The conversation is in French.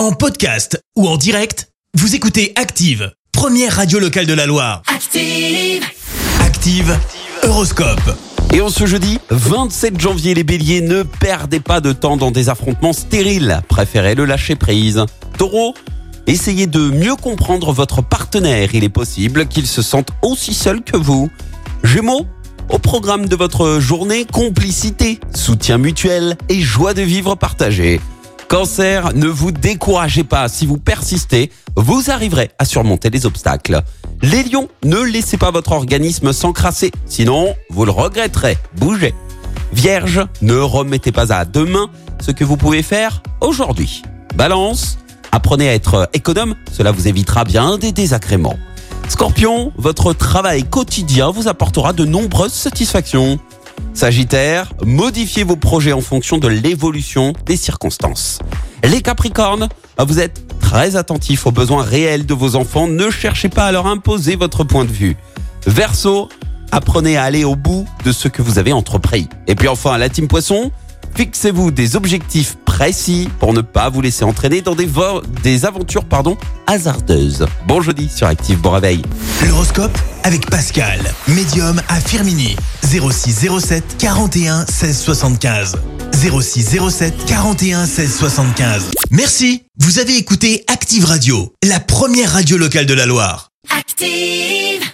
En podcast ou en direct, vous écoutez Active, première radio locale de la Loire. Active. Active, Horoscope. Et en ce jeudi 27 janvier, les béliers, ne perdez pas de temps dans des affrontements stériles. Préférez le lâcher prise. Taureau, essayez de mieux comprendre votre partenaire. Il est possible qu'il se sente aussi seul que vous. Gémeaux, au programme de votre journée, complicité, soutien mutuel et joie de vivre partagée. Cancer, ne vous découragez pas. Si vous persistez, vous arriverez à surmonter les obstacles. Les lions, ne laissez pas votre organisme s'encrasser, sinon vous le regretterez. Bougez. Vierge, ne remettez pas à demain ce que vous pouvez faire aujourd'hui. Balance, apprenez à être économe, cela vous évitera bien des désagréments. Scorpion, votre travail quotidien vous apportera de nombreuses satisfactions. Sagittaire, modifiez vos projets en fonction de l'évolution des circonstances. Les Capricornes, vous êtes très attentifs aux besoins réels de vos enfants, ne cherchez pas à leur imposer votre point de vue. Verseau, apprenez à aller au bout de ce que vous avez entrepris. Et puis enfin, la team Poisson, fixez-vous des objectifs précis pour ne pas vous laisser entraîner dans des, vo- des aventures pardon, hasardeuses. Bon jeudi sur Active, bon réveil. L'horoscope avec Pascal, médium à Firmini. 06 07 41 16 75. 06 07 41 16 75. Merci, vous avez écouté Active Radio, la première radio locale de la Loire. Active.